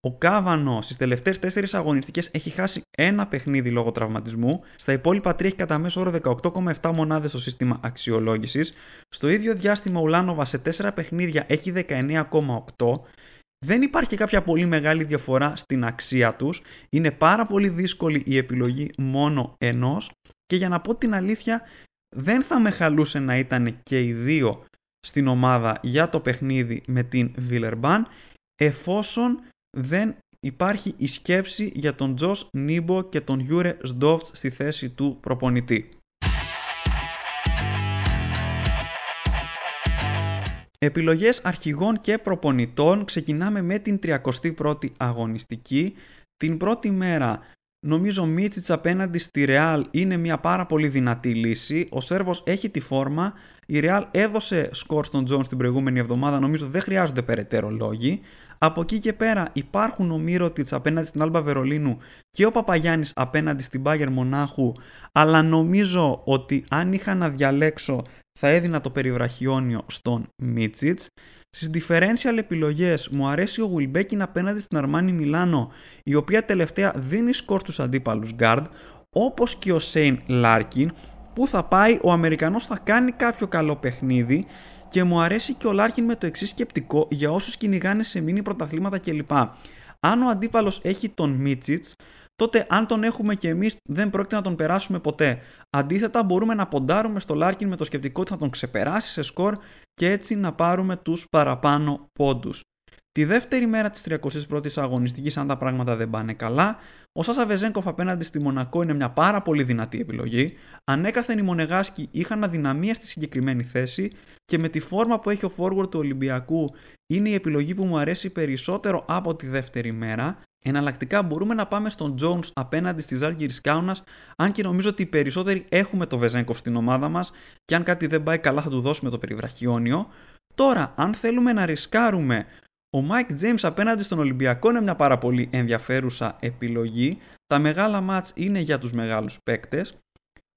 S1: Ο Κάβανο στις τελευταίες 4 αγωνιστικές έχει χάσει ένα παιχνίδι λόγω τραυματισμού. Στα υπόλοιπα τρία έχει κατά μέσο όρο 18,7 μονάδες στο σύστημα αξιολόγησης. Στο ίδιο διάστημα ο Λάνοβας σε 4 παιχνίδια έχει 19,8 δεν υπάρχει κάποια πολύ μεγάλη διαφορά στην αξία τους. Είναι πάρα πολύ δύσκολη η επιλογή μόνο ενός και για να πω την αλήθεια δεν θα με χαλούσε να ήταν και οι δύο στην ομάδα για το παιχνίδι με την Βιλερμπάν εφόσον δεν υπάρχει η σκέψη για τον Τζος Νίμπο και τον Γιούστ στη θέση του προπονητή. Επιλογές αρχηγών και προπονητών ξεκινάμε με την 31η αγωνιστική. Την πρώτη μέρα νομίζω Μίτσιτς απέναντι στη Ρεάλ είναι μια πάρα πολύ δυνατή λύση. Ο Σέρβος έχει τη φόρμα. Η Ρεάλ έδωσε σκορ στον Τζόουνς την προηγούμενη εβδομάδα. Νομίζω δεν χρειάζονται περαιτέρω λόγοι. Από εκεί και πέρα υπάρχουν ο Μίροτιτς απέναντι στην Άλμπα Βερολίνου και ο Παπαγιάννης απέναντι στην Μπάγερν Μονάχου. Αλλά νομίζω ότι αν είχα να διαλέξω θα έδινα το περιβραχιόνιο στον Μίτσιτς. Στις differential επιλογές μου αρέσει ο Wilbekin απέναντι στην Αρμάνι Μιλάνο η οποία τελευταία δίνει σκορ στους αντίπαλους guard όπως και ο Σέιν Λάρκιν που θα πάει ο Αμερικανός θα κάνει κάποιο καλό παιχνίδι και μου αρέσει και ο Λάρκιν με το εξής σκεπτικό για όσους κυνηγάνε σε μίνι πρωταθλήματα κλπ. Αν ο αντίπαλος έχει τον Μίτσιτς, τότε αν τον έχουμε και εμείς δεν πρόκειται να τον περάσουμε ποτέ. Αντίθετα μπορούμε να ποντάρουμε στο Λάρκιν με το σκεπτικό ότι θα τον ξεπεράσει σε σκορ και έτσι να πάρουμε τους παραπάνω πόντους. Τη δεύτερη μέρα της 31η αγωνιστικής, αν τα πράγματα δεν πάνε καλά, ο Σάσα Βεζέγκοφ απέναντι στη Μονακό είναι μια πάρα πολύ δυνατή επιλογή. Ανέκαθεν οι Μονεγάσκοι είχαν αδυναμία στη συγκεκριμένη θέση και με τη φόρμα που έχει ο forward του Ολυμπιακού είναι η επιλογή που μου αρέσει περισσότερο από τη δεύτερη μέρα. Εναλλακτικά μπορούμε να πάμε στον Jones απέναντι στη Ζάλγκη Κάουνα, αν και νομίζω ότι οι περισσότεροι έχουμε το Βεζέγκοφ στην ομάδα μας και αν κάτι δεν πάει καλά θα του δώσουμε το περιβραχιόνιο. Τώρα, αν θέλουμε να ρισκάρουμε ο Mike James απέναντι στον Ολυμπιακό είναι μια πάρα πολύ ενδιαφέρουσα επιλογή. Τα μεγάλα μάτς είναι για τους μεγάλους παίκτες.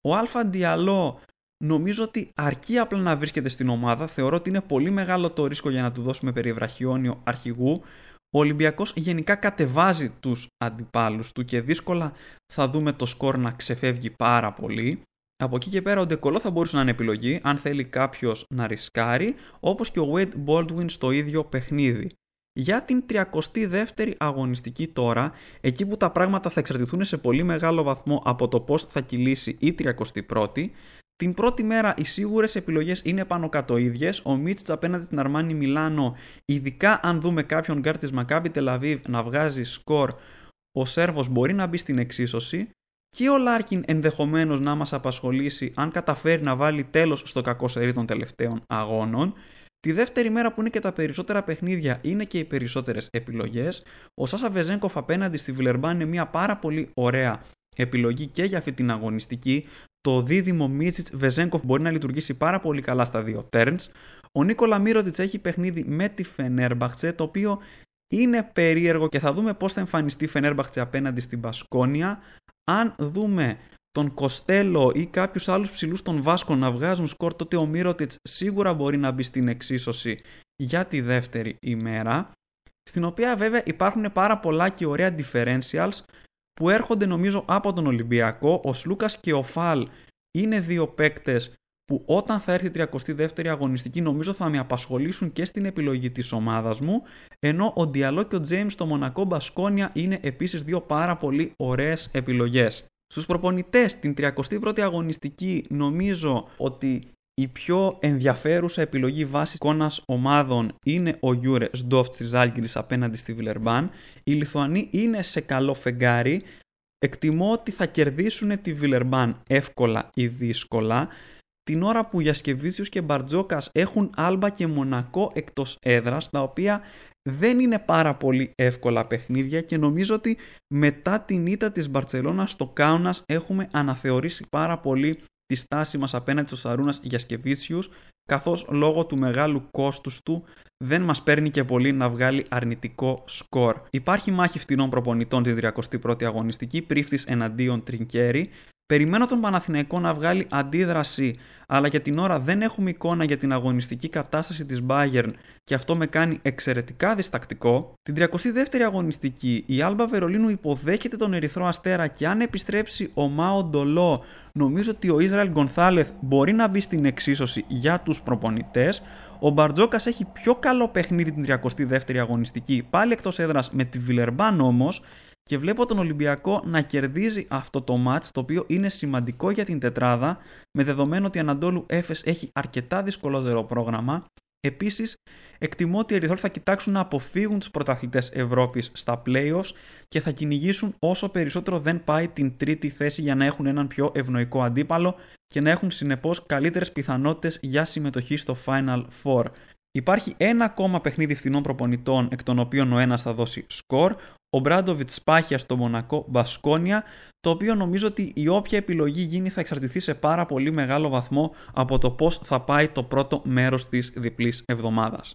S1: Ο Αλφα Διαλό νομίζω ότι αρκεί απλά να βρίσκεται στην ομάδα. Θεωρώ ότι είναι πολύ μεγάλο το ρίσκο για να του δώσουμε περιβραχιόνιο αρχηγού. Ο Ολυμπιακός γενικά κατεβάζει τους αντιπάλους του και δύσκολα θα δούμε το σκορ να ξεφεύγει πάρα πολύ. Από εκεί και πέρα ο Ντεκολό θα μπορούσε να είναι επιλογή αν θέλει κάποιος να ρισκάρει, όπως και ο Wade Baldwin στο ίδιο παιχνίδι. Για την 32η αγωνιστική τώρα, εκεί που τα πράγματα θα εξαρτηθούν σε πολύ μεγάλο βαθμό από το πώς θα κυλήσει η 31η, Την πρώτη μέρα οι σίγουρες επιλογές είναι πάνω κάτω ίδιες. Ο Μίτσιτς απέναντι στην Αρμάνι Μιλάνο, ειδικά αν δούμε κάποιον γκάρ της Μακάμπι Τελαβίβ να βγάζει σκορ, ο Σέρβος μπορεί να μπει στην εξίσωση. Και ο Λάρκιν ενδεχομένως να μας απασχολήσει αν καταφέρει να βάλει τέλος στο κακό σερί των τελευταίων αγώνων. Τη δεύτερη μέρα που είναι και τα περισσότερα παιχνίδια είναι και οι περισσότερες επιλογές. Ο Σάσα Βεζέγκοφ απέναντι στη Βιλερμπάν είναι μια πάρα πολύ ωραία επιλογή και για αυτή την αγωνιστική. Το δίδυμο Μίτσιτς Βεζέγκοφ μπορεί να λειτουργήσει πάρα πολύ καλά στα δύο turns. Ο Νίκολα Μίροτιτς έχει παιχνίδι με τη Φενέρμπαχτσε, το οποίο είναι περίεργο και θα δούμε πώς θα εμφανιστεί η Φενέρμπαχτσε απέναντι στην Πασκόνια. Αν δούμε τον Κοστέλο ή κάποιους άλλους ψηλούς των Βάσκων να βγάζουν σκορ, τότε ο Μύρωτιτς σίγουρα μπορεί να μπει στην εξίσωση για τη δεύτερη ημέρα. Στην οποία βέβαια υπάρχουν πάρα πολλά και ωραία differentials που έρχονται νομίζω από τον Ολυμπιακό. Ο Σλούκας και ο Φαλ είναι δύο παίκτες που όταν θα έρθει η 32η αγωνιστική νομίζω θα με απασχολήσουν και στην επιλογή της ομάδας μου ενώ ο Διαλό και ο Τζέιμς στο Μονακό Μπασκόνια είναι επίσης δύο πάρα πολύ ωραίες επιλογές. Στους προπονητές την 31η αγωνιστική νομίζω ότι η πιο ενδιαφέρουσα επιλογή βάσης εικόνας ομάδων είναι ο Γιούρε Ζντοβτς της Ζάλγκιρις απέναντι στη Βιλερμπάν. Οι Λιθουανοί είναι σε καλό φεγγάρι. Εκτιμώ ότι θα κερδίσουν τη Βιλερμπάν εύκολα ή δύσκολα. Την ώρα που Γιασικεβίτσιους και Μπαρτζόκας έχουν Άλμπα και Μονακό εκτός έδρας, τα οποία δεν είναι πάρα πολύ εύκολα παιχνίδια και νομίζω ότι μετά την ήττα της Μπαρτσελώνα στο Κάουνας έχουμε αναθεωρήσει πάρα πολύ τη στάση μας απέναντι στο Σαρούνας Γιασκεβίτσιους καθώς λόγω του μεγάλου κόστους του δεν μας παίρνει και πολύ να βγάλει αρνητικό σκορ. Υπάρχει μάχη φτηνών προπονητών τη 31η αγωνιστική, πρίφτης εναντίον Τρινκέρι Περιμένω τον Παναθηναϊκό να βγάλει αντίδραση, αλλά για την ώρα δεν έχουμε εικόνα για την αγωνιστική κατάσταση της Bayern και αυτό με κάνει εξαιρετικά διστακτικό. Την 32η αγωνιστική η Άλμπα Βερολίνου υποδέχεται τον Ερυθρό Αστέρα και αν επιστρέψει ο Μάο Ντολό νομίζω ότι ο Ισραήλ Γκονθάλεθ μπορεί να μπει στην εξίσωση για τους προπονητές. Ο Μπαρτζόκας έχει πιο καλό παιχνίδι την 32η αγωνιστική πάλι εκτός έδρας με τη Βιλερμπάν όμως και βλέπω τον Ολυμπιακό να κερδίζει αυτό το μάτς το οποίο είναι σημαντικό για την τετράδα με δεδομένο ότι η Αναντόλου Έφες έχει αρκετά δυσκολότερο πρόγραμμα. Επίσης, εκτιμώ ότι οι Ερυθροί θα κοιτάξουν να αποφύγουν τους πρωταθλητές Ευρώπης στα playoffs και θα κυνηγήσουν όσο περισσότερο δεν πάει την τρίτη θέση για να έχουν έναν πιο ευνοϊκό αντίπαλο και να έχουν συνεπώς καλύτερες πιθανότητες για συμμετοχή στο Final Four. Υπάρχει ένα ακόμα παιχνίδι φθηνών προπονητών, εκ των οποίων ο ένας θα δώσει σκορ. Ο Μπράντοβιτς Σπάχια στο Μονακό Μπασκόνια, το οποίο νομίζω ότι η όποια επιλογή γίνει θα εξαρτηθεί σε πάρα πολύ μεγάλο βαθμό από το πώς θα πάει το πρώτο μέρος της διπλής εβδομάδας.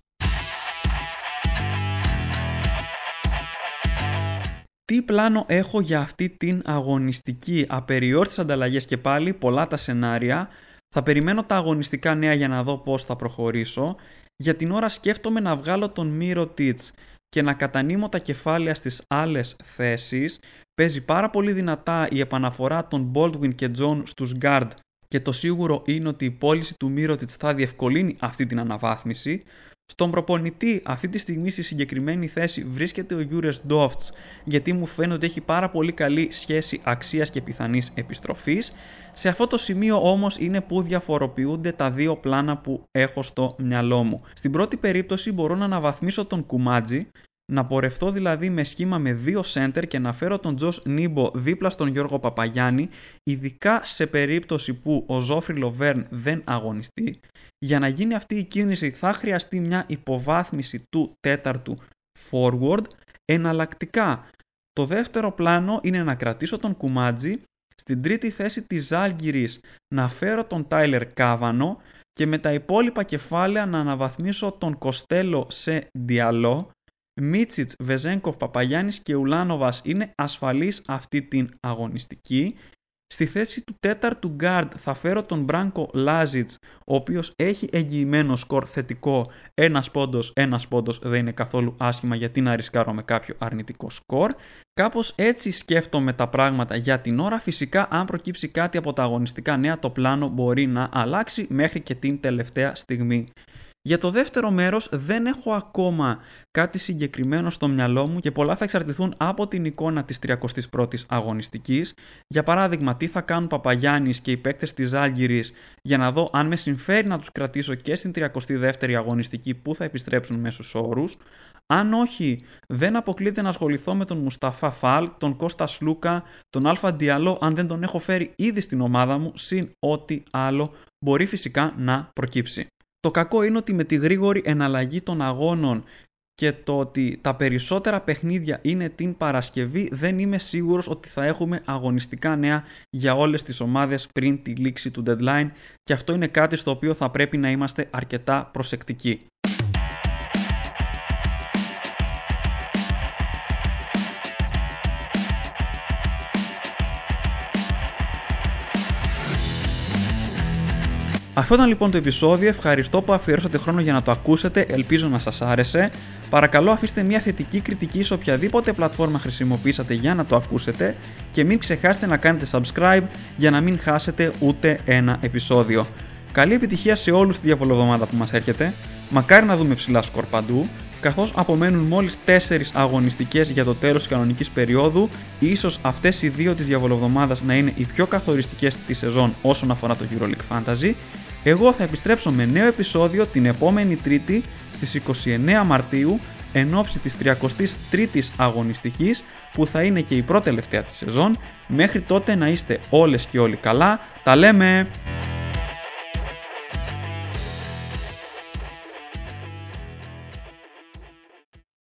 S1: Τι πλάνο έχω για αυτή την αγωνιστική, απεριόριστες ανταλλαγές και πάλι, πολλά τα σενάρια. Θα περιμένω τα αγωνιστικά νέα για να δω πώς θα προχωρήσω. Για την ώρα σκέφτομαι να βγάλω τον Μύρο Τίτς και να κατανείμω τα κεφάλαια στις άλλες θέσεις. Παίζει πάρα πολύ δυνατά η επαναφορά των Baldwin και John στους Guard και το σίγουρο είναι ότι η πώληση του Μύρωτιτς θα διευκολύνει αυτή την αναβάθμιση. Στον προπονητή αυτή τη στιγμή στη συγκεκριμένη θέση βρίσκεται ο Γιούρες Ντόφτς γιατί μου φαίνεται ότι έχει πάρα πολύ καλή σχέση αξίας και πιθανής επιστροφής. Σε αυτό το σημείο όμως είναι που διαφοροποιούνται τα δύο πλάνα που έχω στο μυαλό μου. Στην πρώτη περίπτωση μπορώ να αναβαθμίσω τον Κουμάτζι να πορευτώ δηλαδή με σχήμα με δύο center και να φέρω τον Τζος Νίμπο δίπλα στον Γιώργο Παπαγιάννη, ειδικά σε περίπτωση που ο Ζόφρι Λοβέρν δεν αγωνιστεί. Για να γίνει αυτή η κίνηση θα χρειαστεί μια υποβάθμιση του τέταρτου forward. Εναλλακτικά, το δεύτερο πλάνο είναι να κρατήσω τον Κουμάτζι, στην τρίτη θέση της Ζάλγκυρης να φέρω τον Τάιλερ Κάβανο και με τα υπόλοιπα κεφάλαια να αναβαθμίσω τον Κοστέλο σε Διαλό Μίτσιτς, Βεζέγκοφ, Παπαγιάννης και Ουλάνοβας είναι ασφαλείς αυτή την αγωνιστική. Στη θέση του τέταρτου guard θα φέρω τον Μπράνκο Λάζιτς, ο οποίος έχει εγγυημένο σκορ θετικό. Ένας πόντος, ένας πόντος δεν είναι καθόλου άσχημα γιατί να ρισκάρω με κάποιο αρνητικό σκορ. Κάπως έτσι σκέφτομαι τα πράγματα για την ώρα. Φυσικά αν προκύψει κάτι από τα αγωνιστικά νέα το πλάνο μπορεί να αλλάξει μέχρι και την τελευταία στιγμή. Για το δεύτερο μέρος δεν έχω ακόμα κάτι συγκεκριμένο στο μυαλό μου και πολλά θα εξαρτηθούν από την εικόνα της 31ης αγωνιστικής. Για παράδειγμα, τι θα κάνουν Παπαγιάννης και οι παίκτες της Άλγηρης για να δω αν με συμφέρει να τους κρατήσω και στην 32η αγωνιστική που θα επιστρέψουν μέσω όρους. Αν όχι, δεν αποκλείεται να ασχοληθώ με τον Μουσταφά Φαλ, τον Κώστα Σλούκα, τον Αλφα Διαλό αν δεν τον έχω φέρει ήδη στην ομάδα μου, συν ό,τι άλλο μπορεί φυσικά να προκύψει. Το κακό είναι ότι με τη γρήγορη εναλλαγή των αγώνων και το ότι τα περισσότερα παιχνίδια είναι την Παρασκευή δεν είμαι σίγουρος ότι θα έχουμε αγωνιστικά νέα για όλες τις ομάδες πριν τη λήξη του deadline και αυτό είναι κάτι στο οποίο θα πρέπει να είμαστε αρκετά προσεκτικοί. Αυτό ήταν λοιπόν το επεισόδιο. Ευχαριστώ που αφιερώσατε χρόνο για να το ακούσετε. Ελπίζω να σας άρεσε. Παρακαλώ αφήστε μια θετική κριτική σε οποιαδήποτε πλατφόρμα χρησιμοποιήσατε για να το ακούσετε και μην ξεχάσετε να κάνετε subscribe για να μην χάσετε ούτε ένα επεισόδιο. Καλή επιτυχία σε όλους τη διαβολοβδομάδα που μας έρχεται. Μακάρι να δούμε ψηλά σκορ παντού καθώς απομένουν μόλις 4 αγωνιστικές για το τέλος της κανονικής περίοδου, ίσως αυτές οι δύο της διαβολοβδομάδας να είναι οι πιο καθοριστικές της σεζόν όσον αφορά το EuroLeague Fantasy, εγώ θα επιστρέψω με νέο επεισόδιο την επόμενη Τρίτη στις 29 Μαρτίου εν ώψη της 33ης αγωνιστικής που θα είναι και η πρώτη τελευταία της σεζόν. Μέχρι τότε να είστε όλες και όλοι καλά. Τα λέμε!